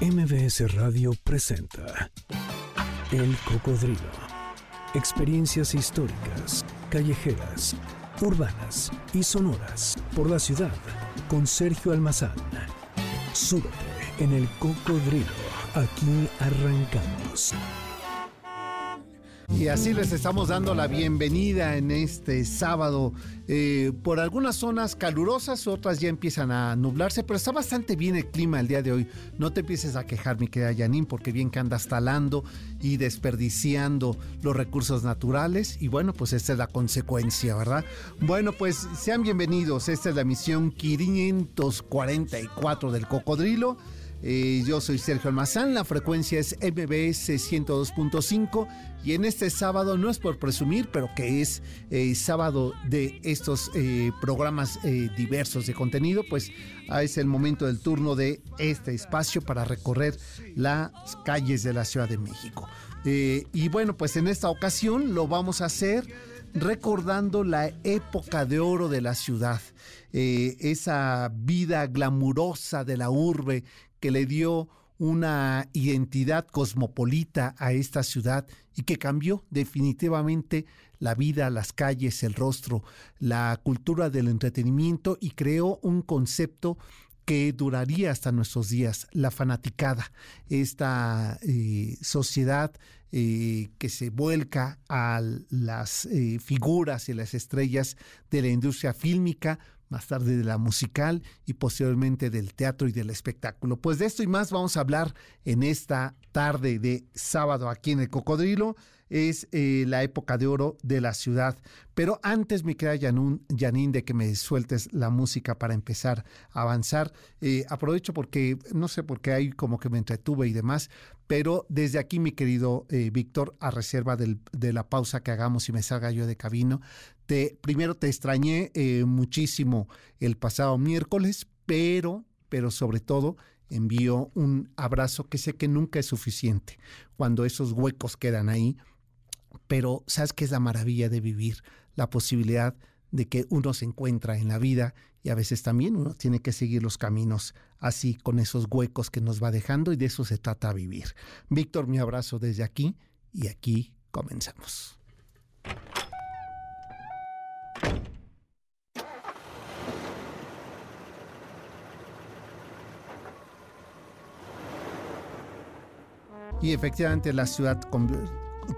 MBS Radio presenta El Cocodrilo. Experiencias históricas, callejeras, urbanas y sonoras por la ciudad con Sergio Almazán. Súbete en El Cocodrilo. Aquí arrancamos. Y así les estamos dando la bienvenida en este sábado. Eh, por algunas zonas calurosas, otras ya empiezan a nublarse, pero está bastante bien el clima el día de hoy. No te empieces a quejar, mi querida Janine, porque bien que andas talando y desperdiciando los recursos naturales. Y bueno, pues esta es la consecuencia, ¿verdad? Bueno, pues sean bienvenidos. Esta es la misión 544 del Cocodrilo. Eh, yo soy Sergio Almazán, la frecuencia es MBS 102.5 y en este sábado, no es por presumir, pero que es eh, sábado de estos eh, programas diversos de contenido, pues ah, es el momento del turno de este espacio para recorrer las calles de la Ciudad de México. y bueno, pues en esta ocasión lo vamos a hacer recordando la época de oro de la ciudad, esa vida glamurosa de la urbe que le dio una identidad cosmopolita a esta ciudad y que cambió definitivamente la vida, las calles, el rostro, la cultura del entretenimiento y creó un concepto que duraría hasta nuestros días, la fanaticada, esta eh, sociedad eh, que se vuelca a las eh, figuras y las estrellas de la industria fílmica, más tarde de la musical y posteriormente del teatro y del espectáculo. Pues de esto y más vamos a hablar en esta tarde de sábado aquí en el Cocodrilo es eh, la época de oro de la ciudad. Pero antes, mi querida Janine, de que me sueltes la música para empezar a avanzar, eh, aprovecho porque, no sé por qué hay como que me entretuve y demás, pero desde aquí, mi querido eh, Víctor, a reserva de la pausa que hagamos y me salga yo de cabino, te, primero te extrañé muchísimo el pasado miércoles, pero, pero sobre todo, envío un abrazo que sé que nunca es suficiente. Cuando esos huecos quedan ahí, pero ¿sabes qué es la maravilla de vivir? La posibilidad de que uno se encuentra en la vida y a veces también uno tiene que seguir los caminos así con esos huecos que nos va dejando y de eso se trata vivir. Víctor, mi abrazo desde aquí y aquí comenzamos. Y efectivamente la ciudad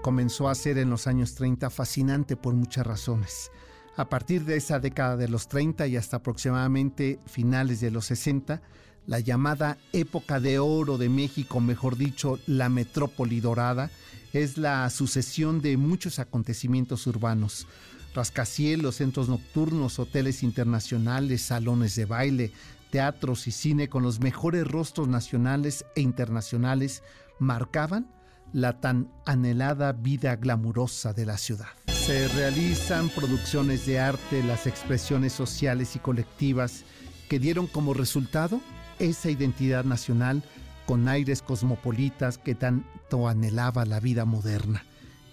comenzó a ser en los años 30 fascinante por muchas razones. A partir de esa década de los 30 y hasta aproximadamente finales de los 60, la llamada época de oro de México, mejor dicho, la metrópoli dorada, es la sucesión de muchos acontecimientos urbanos. Rascacielos, centros nocturnos, hoteles internacionales, salones de baile, teatros y cine con los mejores rostros nacionales e internacionales marcaban la tan anhelada vida glamurosa de la ciudad. Se realizan producciones de arte, las expresiones sociales y colectivas que dieron como resultado esa identidad nacional con aires cosmopolitas que tanto anhelaba la vida moderna.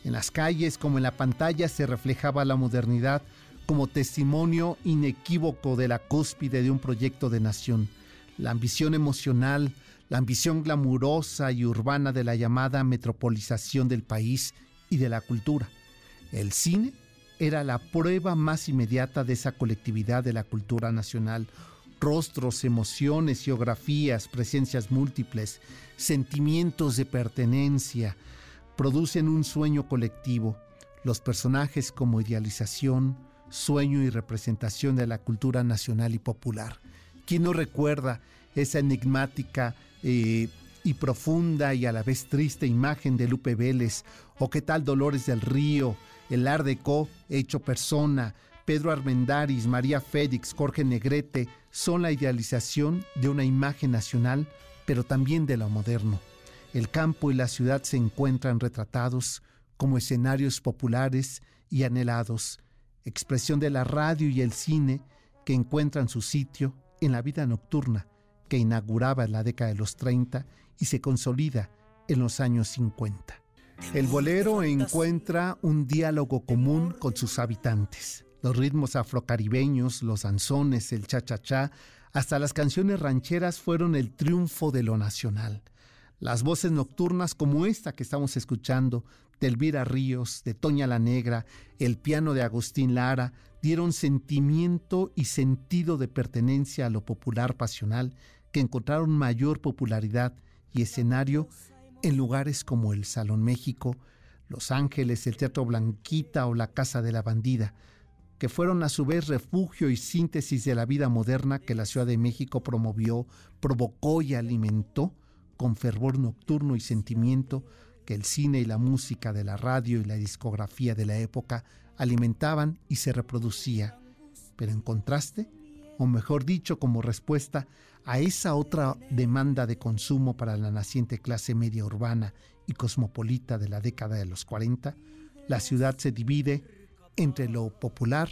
En las calles como en la pantalla se reflejaba la modernidad como testimonio inequívoco de la cúspide de un proyecto de nación. La ambición emocional, la ambición glamurosa y urbana de la llamada metropolización del país y de la cultura. El cine era la prueba más inmediata de esa colectividad de la cultura nacional. Rostros, emociones, geografías, presencias múltiples, sentimientos de pertenencia, producen un sueño colectivo. Los personajes como idealización, sueño y representación de la cultura nacional y popular. ¿Quién no recuerda esa enigmática eh, y profunda y a la vez triste imagen de Lupe Vélez, o qué tal Dolores del Río, el Art hecho persona, Pedro Armendáriz, María Félix, Jorge Negrete, son la idealización de una imagen nacional, pero también de lo moderno. El campo y la ciudad se encuentran retratados como escenarios populares y anhelados, expresión de la radio y el cine que encuentran su sitio en la vida nocturna, que inauguraba la década de los 30 y se consolida en los años 50. El bolero encuentra un diálogo común con sus habitantes. Los ritmos afrocaribeños, los anzones, el cha-cha-cha, hasta las canciones rancheras fueron el triunfo de lo nacional. Las voces nocturnas como esta que estamos escuchando, de Elvira Ríos, de Toña la Negra, el piano de Agustín Lara, dieron sentimiento y sentido de pertenencia a lo popular pasional que encontraron mayor popularidad y escenario en lugares como el Salón México, Los Ángeles, el Teatro Blanquita o la Casa de la Bandida, que fueron a su vez refugio y síntesis de la vida moderna que la Ciudad de México promovió, provocó y alimentó con fervor nocturno y sentimiento que el cine y la música de la radio y la discografía de la época alimentaban y se reproducía. Pero en contraste, o mejor dicho, como respuesta a esa otra demanda de consumo para la naciente clase media urbana y cosmopolita de la década de los 40, la ciudad se divide entre lo popular,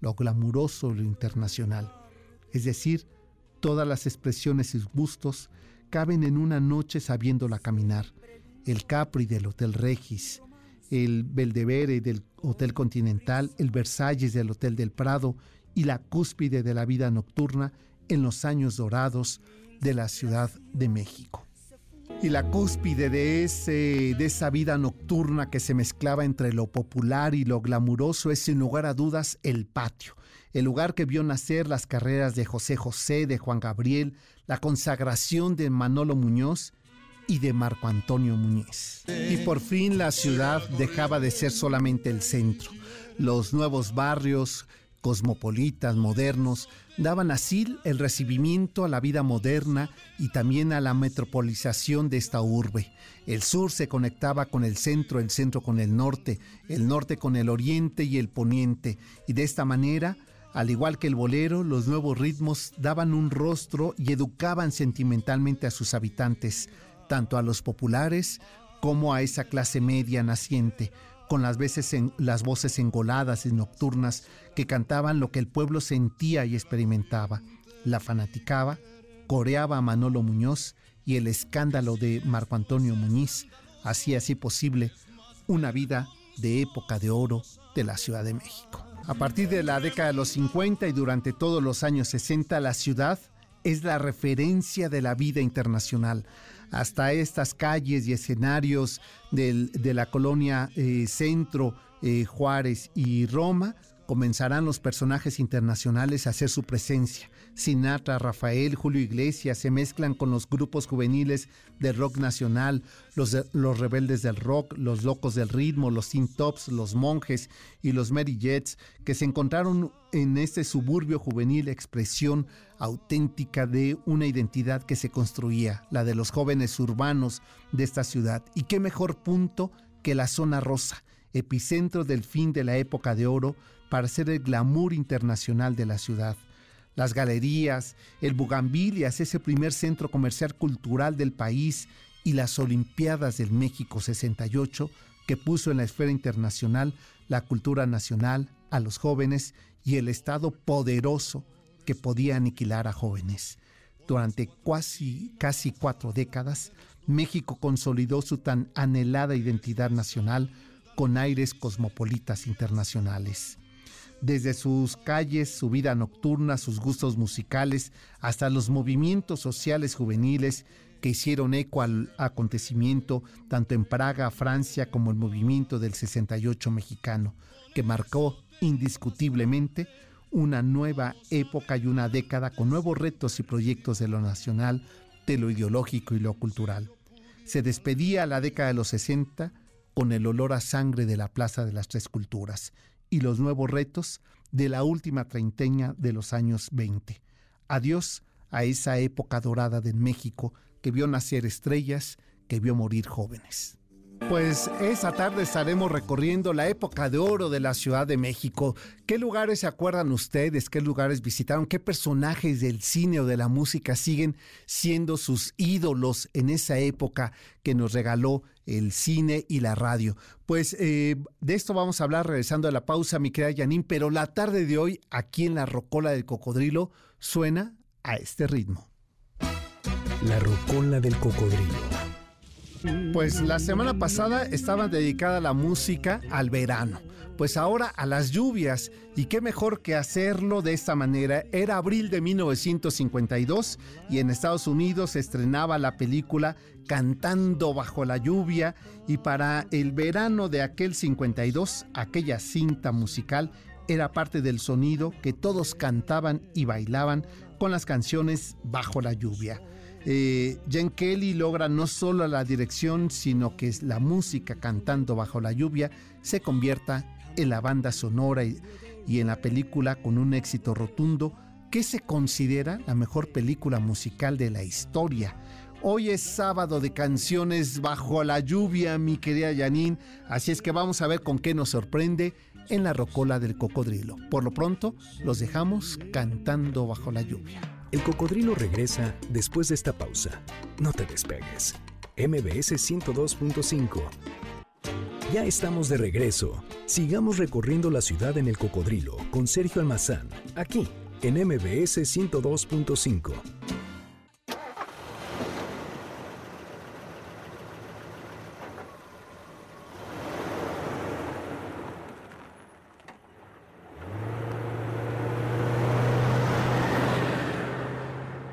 lo glamuroso y lo internacional. Es decir, todas las expresiones y gustos caben en una noche sabiéndola caminar. El Capri del Hotel Regis, el Belvedere del Hotel Continental, el Versalles del Hotel del Prado y la cúspide de la vida nocturna en los años dorados de la Ciudad de México. Y la cúspide de, ese, de esa vida nocturna que se mezclaba entre lo popular y lo glamuroso es sin lugar a dudas el patio, el lugar que vio nacer las carreras de José José, de Juan Gabriel, la consagración de Manolo Muñoz y de Marco Antonio Muñiz. Y por fin la ciudad dejaba de ser solamente el centro. Los nuevos barrios, cosmopolitas, modernos, daban así el recibimiento a la vida moderna y también a la metropolización de esta urbe. El sur se conectaba con el centro, el centro con el norte, el norte con el oriente y el poniente, y de esta manera, al igual que el bolero, los nuevos ritmos daban un rostro y educaban sentimentalmente a sus habitantes, tanto a los populares como a esa clase media naciente, con las, veces las voces engoladas y nocturnas que cantaban lo que el pueblo sentía y experimentaba. La fanaticaba, coreaba a Manolo Muñoz y el escándalo de Marco Antonio Muñiz hacía así posible una vida de época de oro de la Ciudad de México. A partir de la década de los 50 y durante todos los años 60, la ciudad es la referencia de la vida internacional hasta estas calles y escenarios de la colonia eh, Centro, eh, Juárez y Roma, comenzarán los personajes internacionales a hacer su presencia. Sinatra, Rafael, Julio Iglesias se mezclan con los grupos juveniles del rock nacional, los, los rebeldes del rock, los locos del ritmo, los Teen Tops, los monjes y los Mary Jets, que se encontraron en este suburbio juvenil expresión auténtica de una identidad que se construía, la de los jóvenes urbanos de esta ciudad. Y qué mejor punto que la zona rosa, epicentro del fin de la época de oro, para ser el glamour internacional de la ciudad las galerías, el Bugambilias, ese primer centro comercial cultural del país, y las Olimpiadas del México 68, que puso en la esfera internacional la cultura nacional, a los jóvenes y el Estado poderoso que podía aniquilar a jóvenes. Durante casi, casi cuatro décadas, México consolidó su tan anhelada identidad nacional con aires cosmopolitas internacionales desde sus calles, su vida nocturna, sus gustos musicales, hasta los movimientos sociales juveniles que hicieron eco al acontecimiento tanto en Praga, Francia, como el movimiento del 68 mexicano, que marcó indiscutiblemente una nueva época y una década con nuevos retos y proyectos de lo nacional, de lo ideológico y lo cultural. Se despedía la década de los 60 con el olor a sangre de la Plaza de las Tres Culturas y los nuevos retos de la última treinteña de los años 20. Adiós a esa época dorada de México que vio nacer estrellas, que vio morir jóvenes. Pues esa tarde estaremos recorriendo la época de oro de la Ciudad de México. ¿Qué lugares se acuerdan ustedes? ¿Qué lugares visitaron? ¿Qué personajes del cine o de la música siguen siendo sus ídolos en esa época que nos regaló el cine y la radio? Pues eh, de esto vamos a hablar regresando a la pausa, mi querida Janine, pero la tarde de hoy aquí en la Rocola del Cocodrilo suena a este ritmo. La Rocola del Cocodrilo Pues la semana pasada estaba dedicada la música al verano, pues ahora a las lluvias, y qué mejor que hacerlo de esta manera. Era abril de 1952 y en Estados Unidos se estrenaba la película Cantando bajo la lluvia y para el verano de aquel 52, aquella cinta musical era parte del sonido que todos cantaban y bailaban con las canciones bajo la lluvia. Eh, Jen Kelly logra no solo la dirección, sino que la música cantando bajo la lluvia se convierta en la banda sonora y, y en la película con un éxito rotundo que se considera la mejor película musical de la historia. Hoy es sábado de canciones bajo la lluvia, mi querida Janine, así es que vamos a ver con qué nos sorprende en la rocola del cocodrilo. Por lo pronto, los dejamos cantando bajo la lluvia. El cocodrilo regresa después de esta pausa. No te despegues. MBS 102.5. Ya estamos de regreso. Sigamos recorriendo la ciudad en el cocodrilo con Sergio Almazán, aquí en MBS 102.5.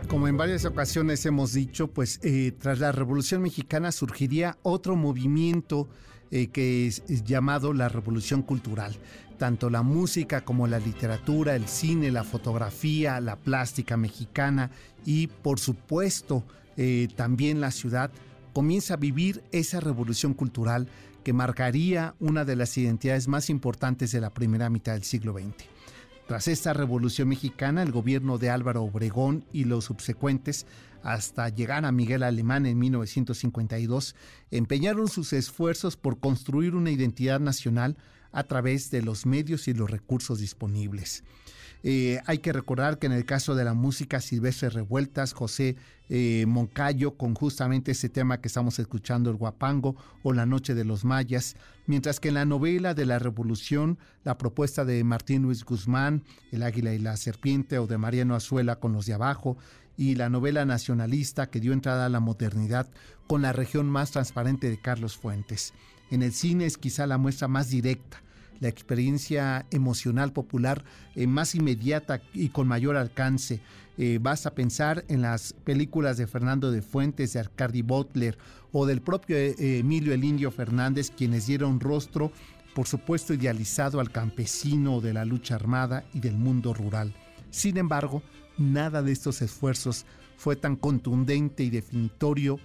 Como en varias ocasiones hemos dicho, pues eh, tras la Revolución Mexicana surgiría otro movimiento eh, que es, llamado la Revolución Cultural. Tanto la música como la literatura, el cine, la fotografía, la plástica mexicana y por supuesto eh, también la ciudad comienza a vivir esa revolución cultural que marcaría una de las identidades más importantes de la primera mitad del siglo XX. Tras esta revolución mexicana, el gobierno de Álvaro Obregón y los subsecuentes, hasta llegar a Miguel Alemán en 1952, empeñaron sus esfuerzos por construir una identidad nacional a través de los medios y los recursos disponibles. Eh, hay que recordar que en el caso de la música Silvestre Revueltas, José eh, Moncayo, con justamente ese tema que estamos escuchando, el guapango o la noche de los mayas, mientras que en la novela de la Revolución, la propuesta de Martín Luis Guzmán, El águila y la serpiente, o de Mariano Azuela con los de abajo, y la novela nacionalista que dio entrada a la modernidad con la región más transparente de Carlos Fuentes. En el cine es quizá la muestra más directa, la experiencia emocional popular eh, más inmediata y con mayor alcance. Eh, basta pensar en las películas de Fernando de Fuentes, de Arcadi Butler o del propio eh, Emilio el Indio Fernández, quienes dieron rostro, por supuesto, idealizado al campesino de la lucha armada y del mundo rural. Sin embargo, nada de estos esfuerzos fue tan contundente y definitorio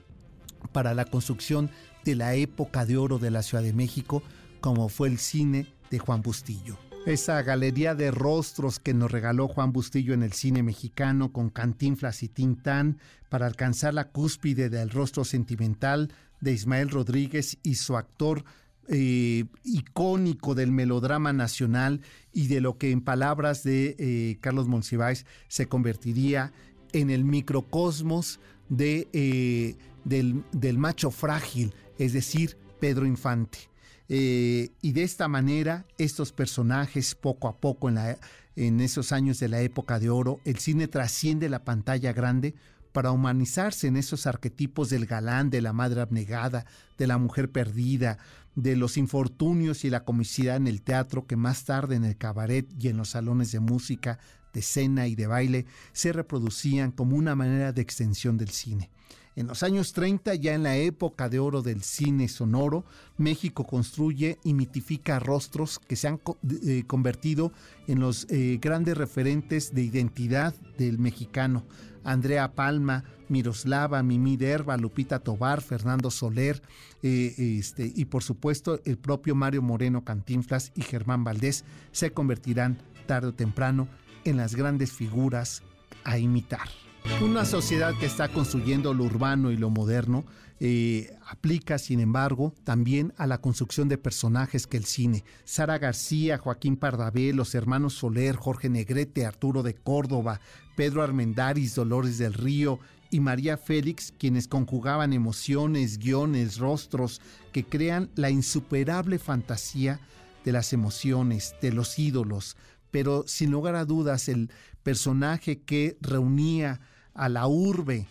para la construcción de la época de oro de la Ciudad de México como fue el cine de Juan Bustillo. Esa galería de rostros que nos regaló Juan Bustillo en el cine mexicano con Cantinflas y Tintán para alcanzar la cúspide del rostro sentimental de Ismael Rodríguez y su actor eh, icónico del melodrama nacional y de lo que en palabras de eh, Carlos Monsiváis se convertiría en el microcosmos de, eh, del, del macho frágil, es decir, Pedro Infante. Eh, y de esta manera, estos personajes, poco a poco en, la, en esos años de la época de oro, el cine trasciende la pantalla grande para humanizarse en esos arquetipos del galán, de la madre abnegada, de la mujer perdida, de los infortunios y la comicidad en el teatro que más tarde en el cabaret y en los salones de música, de escena y de baile se reproducían como una manera de extensión del cine. En los años 30, ya en la época de oro del cine sonoro, México construye y mitifica rostros que se han eh, convertido en los eh, grandes referentes de identidad del mexicano. Andrea Palma, Miroslava, Mimi Derba, Lupita Tobar, Fernando Soler, eh, este, y por supuesto el propio Mario Moreno Cantinflas y Germán Valdés se convertirán tarde o temprano en las grandes figuras a imitar. Una sociedad que está construyendo lo urbano y lo moderno eh, aplica, sin embargo, también a la construcción de personajes que el cine. Sara García, Joaquín Pardavé, los hermanos Soler, Jorge Negrete, Arturo de Córdoba, Pedro Armendáriz, Dolores del Río y María Félix, quienes conjugaban emociones, guiones, rostros que crean la insuperable fantasía de las emociones, de los ídolos, pero sin lugar a dudas el personaje que reunía a la urbe,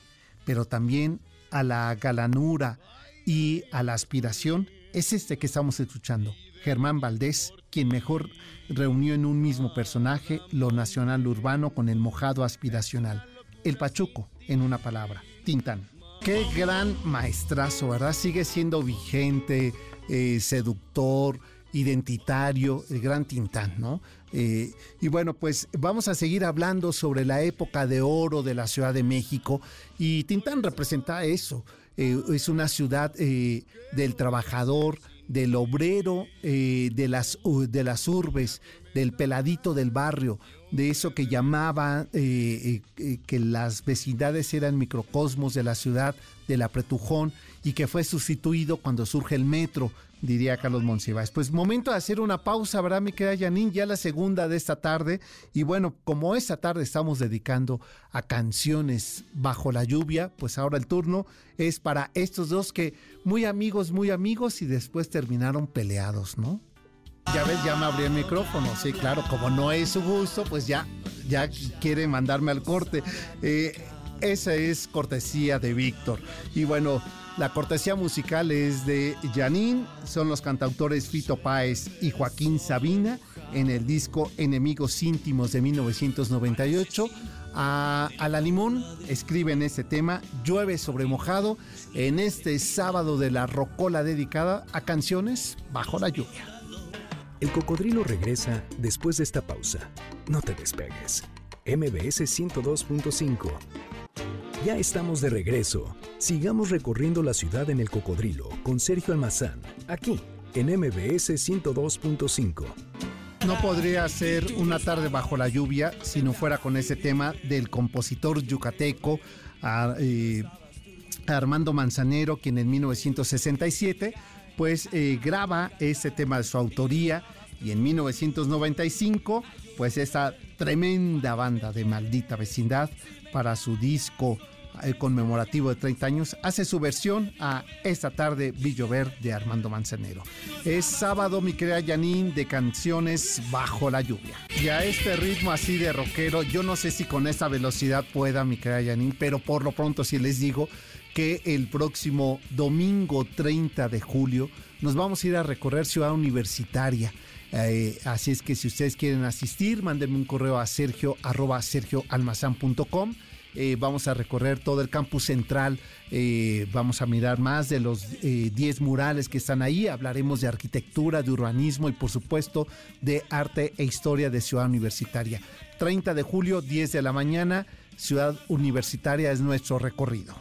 pero también a la galanura y a la aspiración es este que estamos escuchando. Germán Valdés, quien mejor reunió en un mismo personaje lo nacional urbano con el mojado aspiracional. El Pachuco, en una palabra, Tintán. Qué gran maestrazo, ¿verdad? Sigue siendo vigente, eh, seductor, identitario, el gran Tintán, ¿no? Eh, y bueno, pues vamos a seguir hablando sobre la época de oro de la Ciudad de México. Y Tintán representa eso, eh, es una ciudad del trabajador, del obrero, de, las, de las urbes, del peladito del barrio, de eso que llamaba eh, eh, que las vecindades eran microcosmos de la ciudad, del apretujón, y que fue sustituido cuando surge el metro, diría Carlos Monsiváis. Pues momento de hacer una pausa, ¿verdad, mi querida Janine? Ya la segunda de esta tarde. Y bueno, como esta tarde estamos dedicando a canciones bajo la lluvia, pues ahora el turno es para estos dos que muy amigos, muy amigos y después terminaron peleados, ¿no? Ya ves, ya me abrí el micrófono. Sí, claro, como no es su gusto, pues ya, ya quiere mandarme al corte. Eh, esa es cortesía de Víctor. Y bueno, la cortesía musical es de Janine, son los cantautores Fito Páez y Joaquín Sabina en el disco Enemigos Íntimos de 1998. A, a, la limón escriben este tema Llueve sobre mojado en este sábado de la rocola dedicada a canciones bajo la lluvia. El cocodrilo regresa después de esta pausa. No te despegues. MBS 102.5. Ya estamos de regreso. Sigamos recorriendo la ciudad en el cocodrilo con Sergio Almazán, aquí en MBS 102.5. No podría ser una tarde bajo la lluvia si no fuera con ese tema del compositor yucateco eh, Armando Manzanero, quien en 1967 pues eh, graba ese tema de su autoría y en 1995 pues esta tremenda banda de maldita vecindad para su disco eh, conmemorativo de 30 años hace su versión a Esta tarde Villover de Armando Manzanero. Es sábado, mi querida Janine, de canciones bajo la lluvia. Y a este ritmo así de rockero, yo no sé si con esta velocidad pueda, mi querida Janine, pero por lo pronto sí les digo que el próximo domingo 30 de julio nos vamos a ir a recorrer Ciudad Universitaria. Eh, así es que si ustedes quieren asistir, mándenme un correo a sergio arroba sergioalmazán.com. Eh, vamos a recorrer todo el campus central, eh, vamos a mirar más de los 10 murales que están ahí, hablaremos de arquitectura, de urbanismo y por supuesto de arte e historia de Ciudad Universitaria. 30 de julio, 10 de la mañana, Ciudad Universitaria es nuestro recorrido.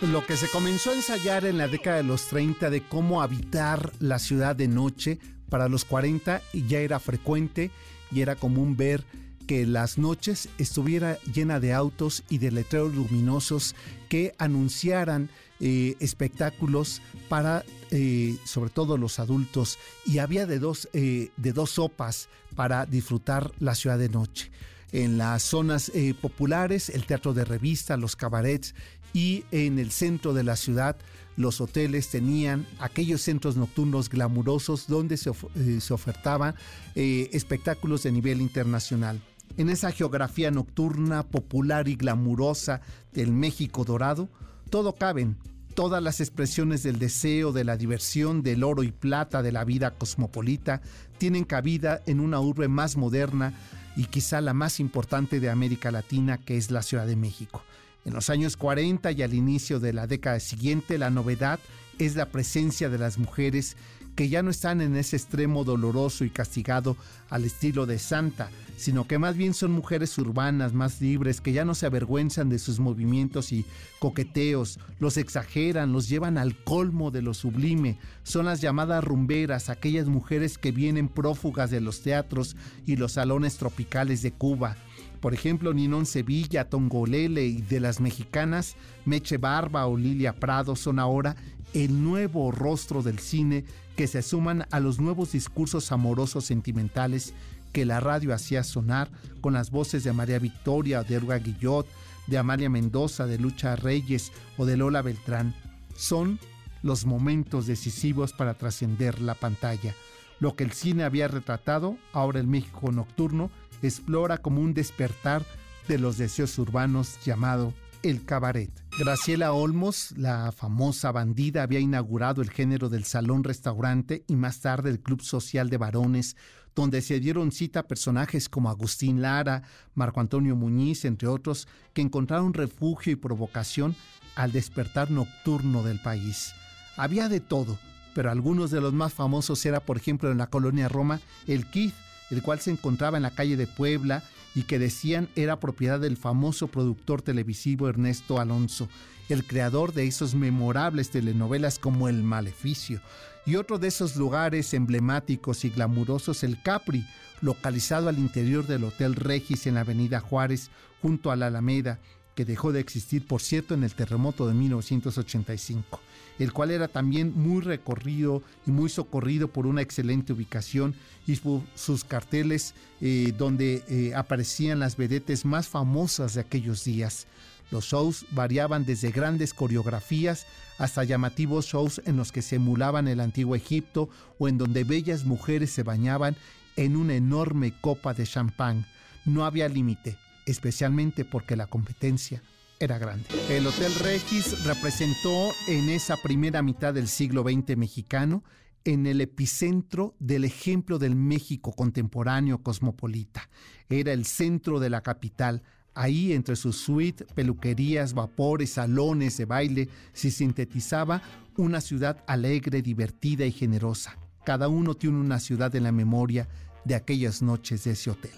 Lo que se comenzó a ensayar en la década de los 30 de cómo habitar la ciudad de noche, para los 40 ya era frecuente y era común ver que las noches estuviera llena de autos y de letreros luminosos que anunciaran eh, espectáculos para eh, sobre todo los adultos. Y había de dos, eh, de dos sopas para disfrutar la ciudad de noche. En las zonas populares, el teatro de revista, los cabarets y en el centro de la ciudad los hoteles tenían aquellos centros nocturnos glamurosos donde se, eh, ofertaban eh, espectáculos de nivel internacional. En esa geografía nocturna, popular y glamurosa del México dorado, todo caben, todas las expresiones del deseo, de la diversión, del oro y plata, de la vida cosmopolita, tienen cabida en una urbe más moderna y quizá la más importante de América Latina, que es la Ciudad de México. En los años 40 y al inicio de la década siguiente, la novedad es la presencia de las mujeres que ya no están en ese extremo doloroso y castigado al estilo de Santa, sino que más bien son mujeres urbanas, más libres, que ya no se avergüenzan de sus movimientos y coqueteos, los exageran, los llevan al colmo de lo sublime, son las llamadas rumberas, aquellas mujeres que vienen prófugas de los teatros y los salones tropicales de Cuba, por ejemplo, Ninón Sevilla, Tongolele y de las mexicanas, Meche Barba o Lilia Prado son ahora el nuevo rostro del cine que se suman a los nuevos discursos amorosos sentimentales que la radio hacía sonar con las voces de María Victoria, de Erga Guillot, de Amalia Mendoza, de Lucha Reyes o de Lola Beltrán. Son los momentos decisivos para trascender la pantalla. Lo que el cine había retratado, ahora el México nocturno explora como un despertar de los deseos urbanos llamado el cabaret. Graciela Olmos, la famosa bandida, había inaugurado el género del salón-restaurante y más tarde el Club Social de Varones, donde se dieron cita personajes como Agustín Lara, Marco Antonio Muñiz, entre otros, que encontraron refugio y provocación al despertar nocturno del país. Había de todo, pero algunos de los más famosos era, por ejemplo, en la colonia Roma, el Keith, el cual se encontraba en la calle de Puebla y que decían era propiedad del famoso productor televisivo Ernesto Alonso, el creador de esos memorables telenovelas como El Maleficio, y otro de esos lugares emblemáticos y glamurosos, el Capri, localizado al interior del Hotel Regis en la Avenida Juárez, junto a la Alameda, que dejó de existir, por cierto, en el terremoto de 1985, el cual era también muy recorrido y muy socorrido por una excelente ubicación y sus carteles eh, donde eh, aparecían las vedetes más famosas de aquellos días. Los shows variaban desde grandes coreografías hasta llamativos shows en los que se emulaban el antiguo Egipto o en donde bellas mujeres se bañaban en una enorme copa de champán. No había límite, especialmente porque la competencia era grande. El Hotel Regis representó en esa primera mitad del siglo XX mexicano en el epicentro del ejemplo del México contemporáneo cosmopolita. Era el centro de la capital. Ahí, entre sus suites, peluquerías, vapores, salones de baile, se sintetizaba una ciudad alegre, divertida y generosa. Cada uno tiene una ciudad en la memoria de aquellas noches de ese hotel.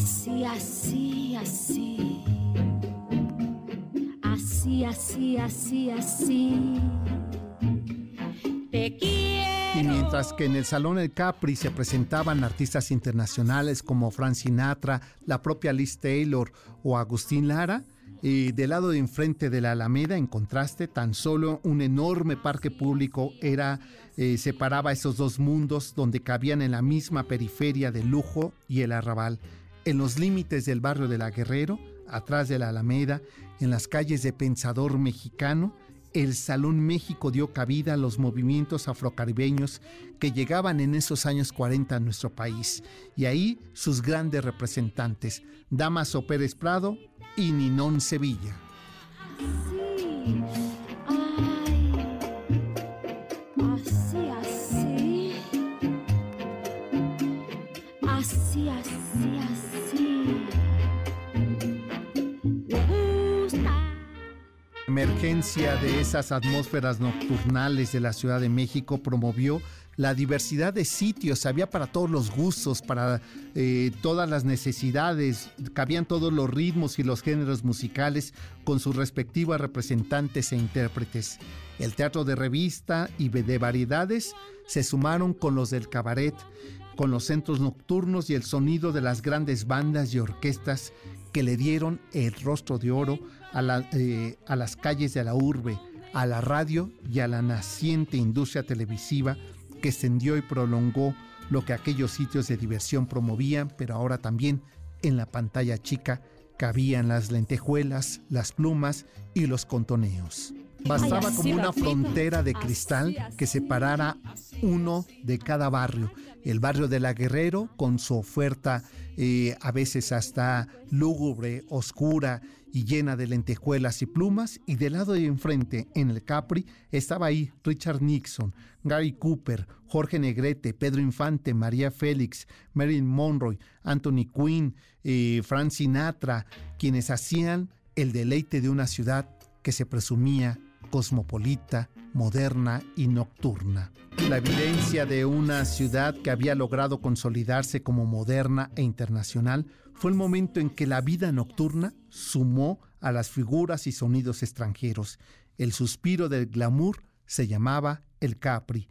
Así, así, así. Así, así, así, así. Te quiero. Y mientras que en el Salón El Capri se presentaban artistas internacionales como Frank Sinatra, la propia Liz Taylor o Agustín Lara, y del lado de enfrente de la Alameda, en contraste, tan solo un enorme parque público era eh, separaba esos dos mundos donde cabían en la misma periferia del lujo y el arrabal en los límites del barrio de la Guerrero, atrás de la Alameda, en las calles de Pensador Mexicano, el Salón México dio cabida a los movimientos afrocaribeños que llegaban en esos años 40 a nuestro país, y ahí sus grandes representantes, Damaso Pérez Prado y Ninón Sevilla. Emergencia de esas atmósferas nocturnales de la Ciudad de México promovió la diversidad de sitios, había para todos los gustos, para eh, todas las necesidades, cabían todos los ritmos y los géneros musicales con sus respectivas representantes e intérpretes. El teatro de revista y de variedades se sumaron con los del cabaret, con los centros nocturnos y el sonido de las grandes bandas y orquestas que le dieron el rostro de oro eh, a, las calles de la urbe, a la radio y a la naciente industria televisiva que extendió y prolongó lo que aquellos sitios de diversión promovían, pero ahora también en la pantalla chica cabían las lentejuelas, las plumas y los contoneos. Bastaba como una frontera de cristal que separara uno de cada barrio. El barrio de la Guerrero, con su oferta eh, a veces hasta lúgubre, oscura y llena de lentejuelas y plumas, y del lado de enfrente, en el Capri, estaba ahí Richard Nixon, Gary Cooper, Jorge Negrete, Pedro Infante, María Félix, Marilyn Monroe, Anthony Quinn, eh, Frank Sinatra, quienes hacían el deleite de una ciudad que se presumía cosmopolita, moderna y nocturna. La evidencia de una ciudad que había logrado consolidarse como moderna e internacional fue el momento en que la vida nocturna sumó a las figuras y sonidos extranjeros. El suspiro del glamour se llamaba el Capri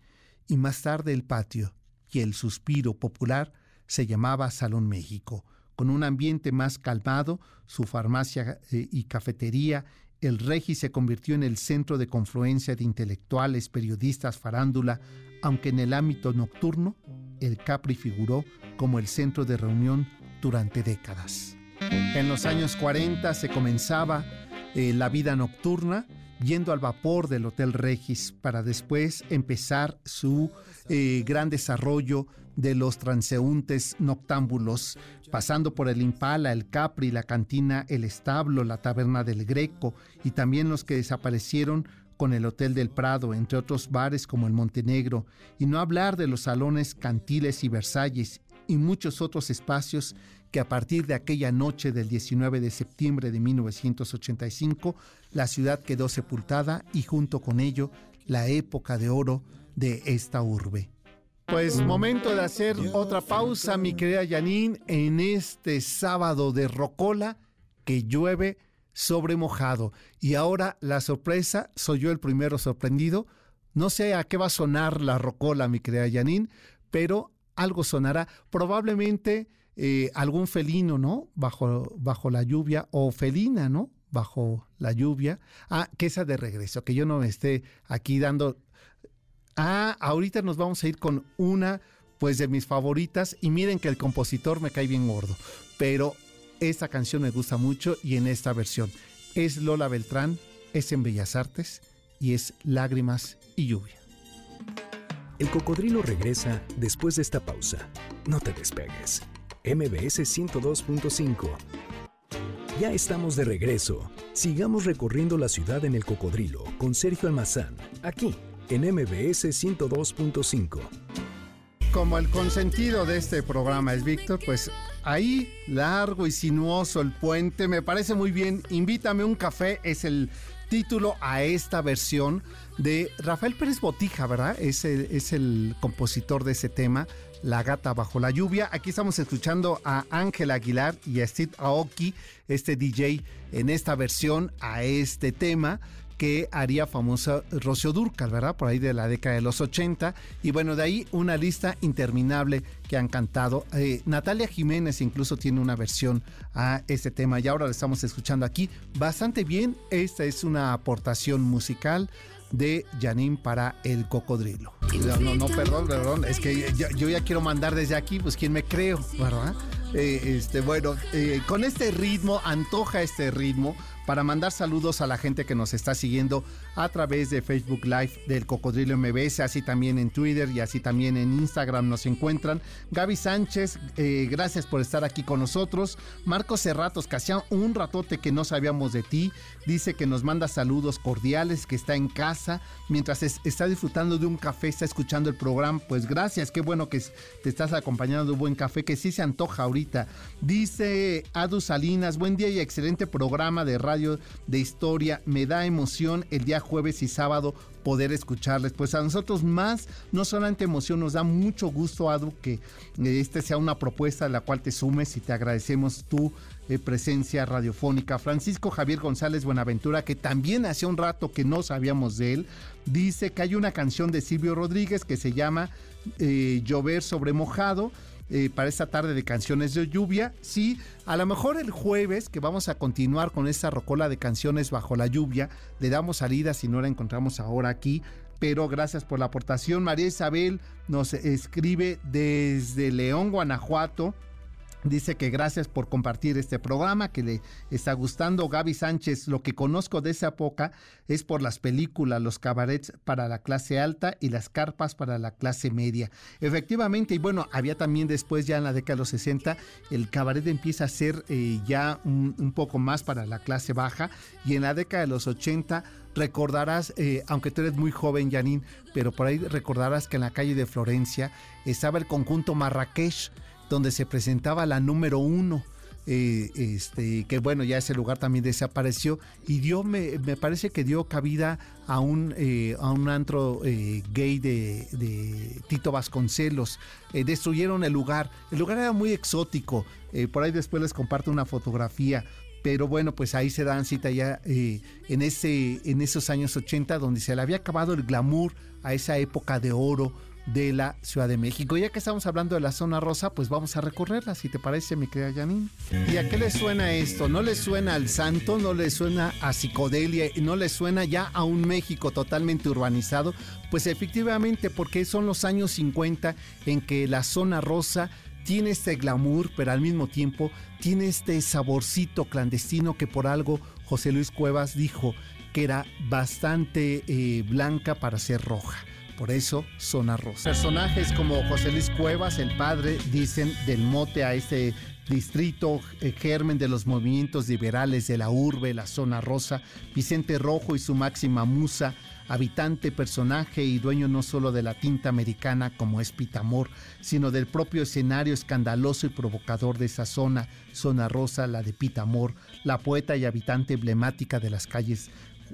y más tarde el patio, y el suspiro popular se llamaba Salón México. Con un ambiente más calmado, su farmacia eh, y cafetería el Regi se convirtió en el centro de confluencia de intelectuales, periodistas, farándula, aunque en el ámbito nocturno, el Capri figuró como el centro de reunión durante décadas. En los años 40 se comenzaba eh, la vida nocturna yendo al vapor del Hotel Regis para después empezar su eh, gran desarrollo de los transeúntes noctámbulos, pasando por el Impala, el Capri, la cantina El Establo, la taberna del Greco y también los que desaparecieron con el Hotel del Prado, entre otros bares como el Montenegro, y no hablar de los salones Cantiles y Versalles y muchos otros espacios que a partir de aquella noche del 19 de septiembre de 1985, la ciudad quedó sepultada y junto con ello la época de oro de esta urbe. Pues momento de hacer otra pausa, mi querida Janine, en este sábado de Rocola que llueve sobre mojado. Y ahora la sorpresa, soy yo el primero sorprendido. No sé a qué va a sonar la Rocola, mi querida Janine, pero algo sonará. Probablemente eh, algún felino, ¿no? Bajo, bajo la lluvia, o felina, ¿no? Bajo la lluvia. Ah, que esa de regreso, que yo no me esté aquí dando Ah, ahorita nos vamos a ir con una, pues de mis favoritas. Y miren que el compositor me cae bien gordo. Pero esta canción me gusta mucho y en esta versión. Es Lola Beltrán, es en Bellas Artes y es Lágrimas y Lluvia. El cocodrilo regresa después de esta pausa. No te despegues. MBS 102.5. Ya estamos de regreso. Sigamos recorriendo la ciudad en el cocodrilo con Sergio Almazán, aquí en MBS 102.5. Como el consentido de este programa es Víctor, pues ahí largo y sinuoso el puente, me parece muy bien. Invítame un café es el título a esta versión de Rafael Pérez Botija, ¿verdad? Es el, es el compositor de ese tema, La gata bajo la lluvia. Aquí estamos escuchando a Ángel Aguilar y a Steve Aoki, este DJ, en esta versión a este tema que haría famosa Rocío Durcal, ¿verdad? Por ahí de la década de los 80. Y bueno, de ahí una lista interminable que han cantado. Eh, Natalia Jiménez incluso tiene una versión a este tema y ahora lo estamos escuchando aquí bastante bien. Esta es una aportación musical de Janine para el cocodrilo. No, no, perdón, perdón, es que yo, ya quiero mandar desde aquí, pues quién me creo, ¿verdad? Eh, este, bueno, eh, con este ritmo, antoja este ritmo, para mandar saludos a la gente que nos está siguiendo a través de Facebook Live del Cocodrilo MBS, así también en Twitter y así también en Instagram nos encuentran. Gaby Sánchez, eh, gracias por estar aquí con nosotros. Marcos Cerratos, que hacía un ratote que no sabíamos de ti, dice que nos manda saludos cordiales, que está en casa, mientras está disfrutando de un café, está escuchando el programa. Pues gracias, qué bueno que te estás acompañando de un buen café, que sí se antoja ahorita. Dice Adu Salinas, buen día y excelente programa de radio de historia. Me da emoción el día jueves y sábado poder escucharles. Pues a nosotros más, no solamente emoción, nos da mucho gusto, Adu, que este sea una propuesta a la cual te sumes y te agradecemos tu eh, presencia radiofónica. Francisco Javier González Buenaventura, que también hace un rato que no sabíamos de él, dice que hay una canción de Silvio Rodríguez que se llama eh, Llover sobre mojado eh, para esta tarde de canciones de lluvia. Sí, a lo mejor el jueves que vamos a continuar con esta rocola de canciones bajo la lluvia, le damos salida si no la encontramos ahora aquí. Pero gracias por la aportación. María Isabel nos escribe desde León, Guanajuato. Dice que gracias por compartir este programa, que le está gustando. Gaby Sánchez, lo que conozco de esa época es por las películas, los cabarets para la clase alta y las carpas para la clase media. Efectivamente, y bueno, había también después, ya en la década de los 60, el cabaret empieza a ser eh, ya un, poco más para la clase baja. Y en la década de los 80 recordarás, eh, aunque tú eres muy joven, Janine, pero por ahí recordarás que en la calle de Florencia estaba el conjunto Marrakech donde se presentaba la número uno. Eh, este, que bueno, ya ese lugar también desapareció y dio, me, me parece que dio cabida a un, eh, a un antro eh, gay de, de, Tito Vasconcelos. destruyeron el lugar, el lugar era muy exótico, por ahí después les comparto una fotografía. Pero bueno, pues ahí se dan cita ya en, ese, en esos años 80, donde se le había acabado el glamour a esa época de oro de la Ciudad de México. Ya que estamos hablando de la zona rosa, pues vamos a recorrerla, si te parece, mi querida Janine. ¿Y a qué le suena esto? ¿No le suena al santo? ¿No le suena a psicodelia? ¿No le suena ya a un México totalmente urbanizado? Pues efectivamente, porque son los años 50 en que la zona rosa tiene este glamour, pero al mismo tiempo tiene este saborcito clandestino que por algo José Luis Cuevas dijo que era bastante eh, blanca para ser roja. Por eso, zona rosa. Personajes como José Luis Cuevas, el padre, dicen del mote a este distrito eh, germen de los movimientos liberales de la urbe, la zona rosa, Vicente Rojo y su máxima musa, habitante, personaje y dueño no solo de la tinta americana como es Pitamor, sino del propio escenario escandaloso y provocador de esa zona, zona rosa, la de Pitamor, la poeta y habitante emblemática de las calles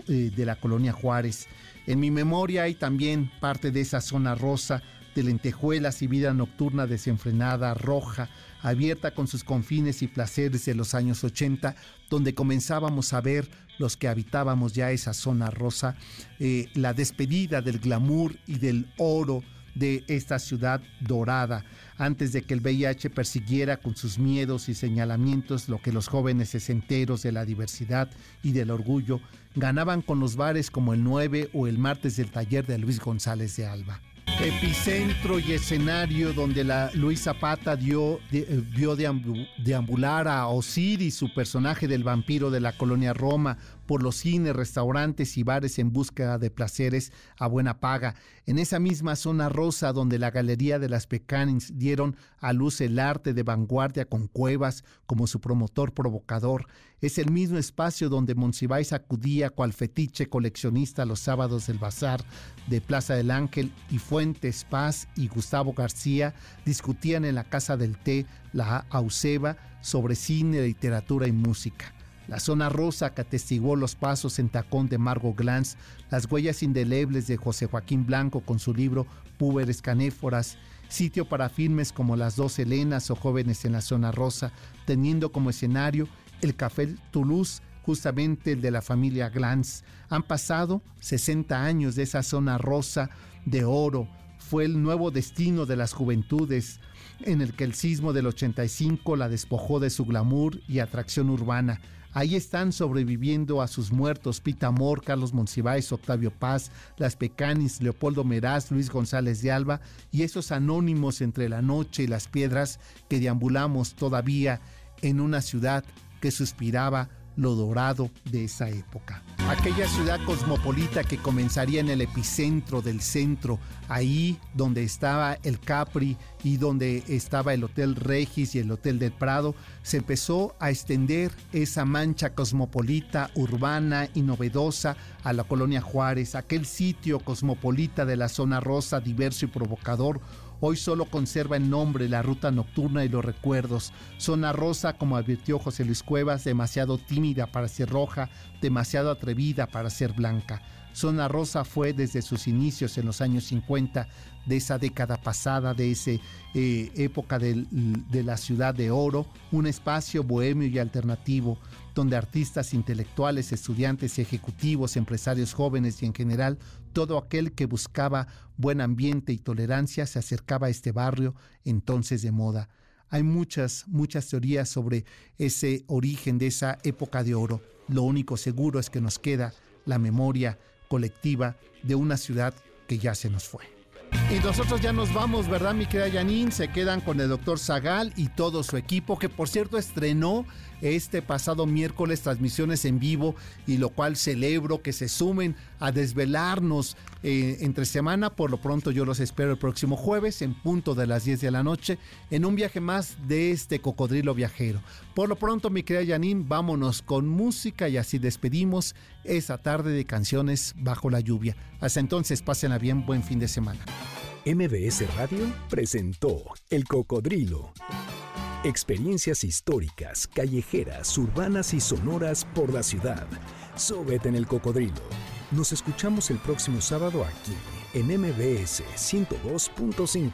eh, de la colonia Juárez. En mi memoria hay también parte de esa zona rosa, de lentejuelas y vida nocturna desenfrenada, roja, abierta con sus confines y placeres de los años 80, donde comenzábamos a ver los que habitábamos ya esa zona rosa, eh, la despedida del glamour y del oro de esta ciudad dorada, antes de que el VIH persiguiera con sus miedos y señalamientos lo que los jóvenes sesenteros de la diversidad y del orgullo ganaban con los bares como el 9 o el martes del taller de Luis González de Alba. Epicentro y escenario donde la Luis Zapata dio, eh, vio deambular a Osiris, su personaje del vampiro de la colonia Roma, por los cines, restaurantes y bares en búsqueda de placeres a buena paga. En esa misma zona rosa donde la Galería de las Pecanins dieron a luz el arte de vanguardia con Cuevas como su promotor provocador, es el mismo espacio donde Monsiváis acudía cual fetiche coleccionista los sábados del bazar de Plaza del Ángel y Fuentes Paz y Gustavo García discutían en la Casa del Té, la Auseba, sobre cine, literatura y música. La zona rosa que atestiguó los pasos en tacón de Margot Glantz, las huellas indelebles de José Joaquín Blanco con su libro Púberes Canéforas, sitio para filmes como Las dos Helenas o Jóvenes en la zona rosa, teniendo como escenario el Café Toulouse, justamente el de la familia Glantz. Han pasado 60 años de esa zona rosa de oro, fue el nuevo destino de las juventudes, en el que el sismo del 85 la despojó de su glamour y atracción urbana. Ahí están sobreviviendo a sus muertos Pita Amor, Carlos Monsiváis, Octavio Paz, Las Pecanis, Leopoldo Meraz, Luis González de Alba y esos anónimos entre la noche y las piedras que deambulamos todavía en una ciudad que suspiraba lo dorado de esa época. Aquella ciudad cosmopolita que comenzaría en el epicentro del centro, ahí donde estaba el Capri y donde estaba el Hotel Regis y el Hotel del Prado, se empezó a extender esa mancha cosmopolita, urbana y novedosa a la colonia Juárez, aquel sitio cosmopolita de la zona rosa, diverso y provocador, Hoy solo conserva el nombre, la ruta nocturna y los recuerdos. Zona rosa, como advirtió José Luis Cuevas, demasiado tímida para ser roja, demasiado atrevida para ser blanca. Zona Rosa fue desde sus inicios en los años 50 de esa década pasada, de esa eh, época de, de la ciudad de oro, un espacio bohemio y alternativo donde artistas intelectuales, estudiantes, ejecutivos, empresarios jóvenes y en general todo aquel que buscaba buen ambiente y tolerancia se acercaba a este barrio entonces de moda. Hay muchas, muchas teorías sobre ese origen de esa época de oro. Lo único seguro es que nos queda la memoria colectiva de una ciudad que ya se nos fue. Y nosotros ya nos vamos, ¿verdad, mi querida Janine? Se quedan con el doctor Zagal y todo su equipo, que por cierto estrenó este pasado miércoles transmisiones en vivo y lo cual celebro que se sumen a desvelarnos eh, entre semana. Por lo pronto yo los espero el próximo jueves en punto de las 10 de la noche en un viaje más de este cocodrilo viajero. Por lo pronto, mi querida Janine, vámonos con música y así despedimos esa tarde de canciones bajo la lluvia. Hasta entonces, pásenla bien, buen fin de semana. MBS Radio presentó El Cocodrilo. Experiencias históricas, callejeras, urbanas y sonoras por la ciudad. Sóbete en El Cocodrilo. Nos escuchamos el próximo sábado aquí, en MBS 102.5.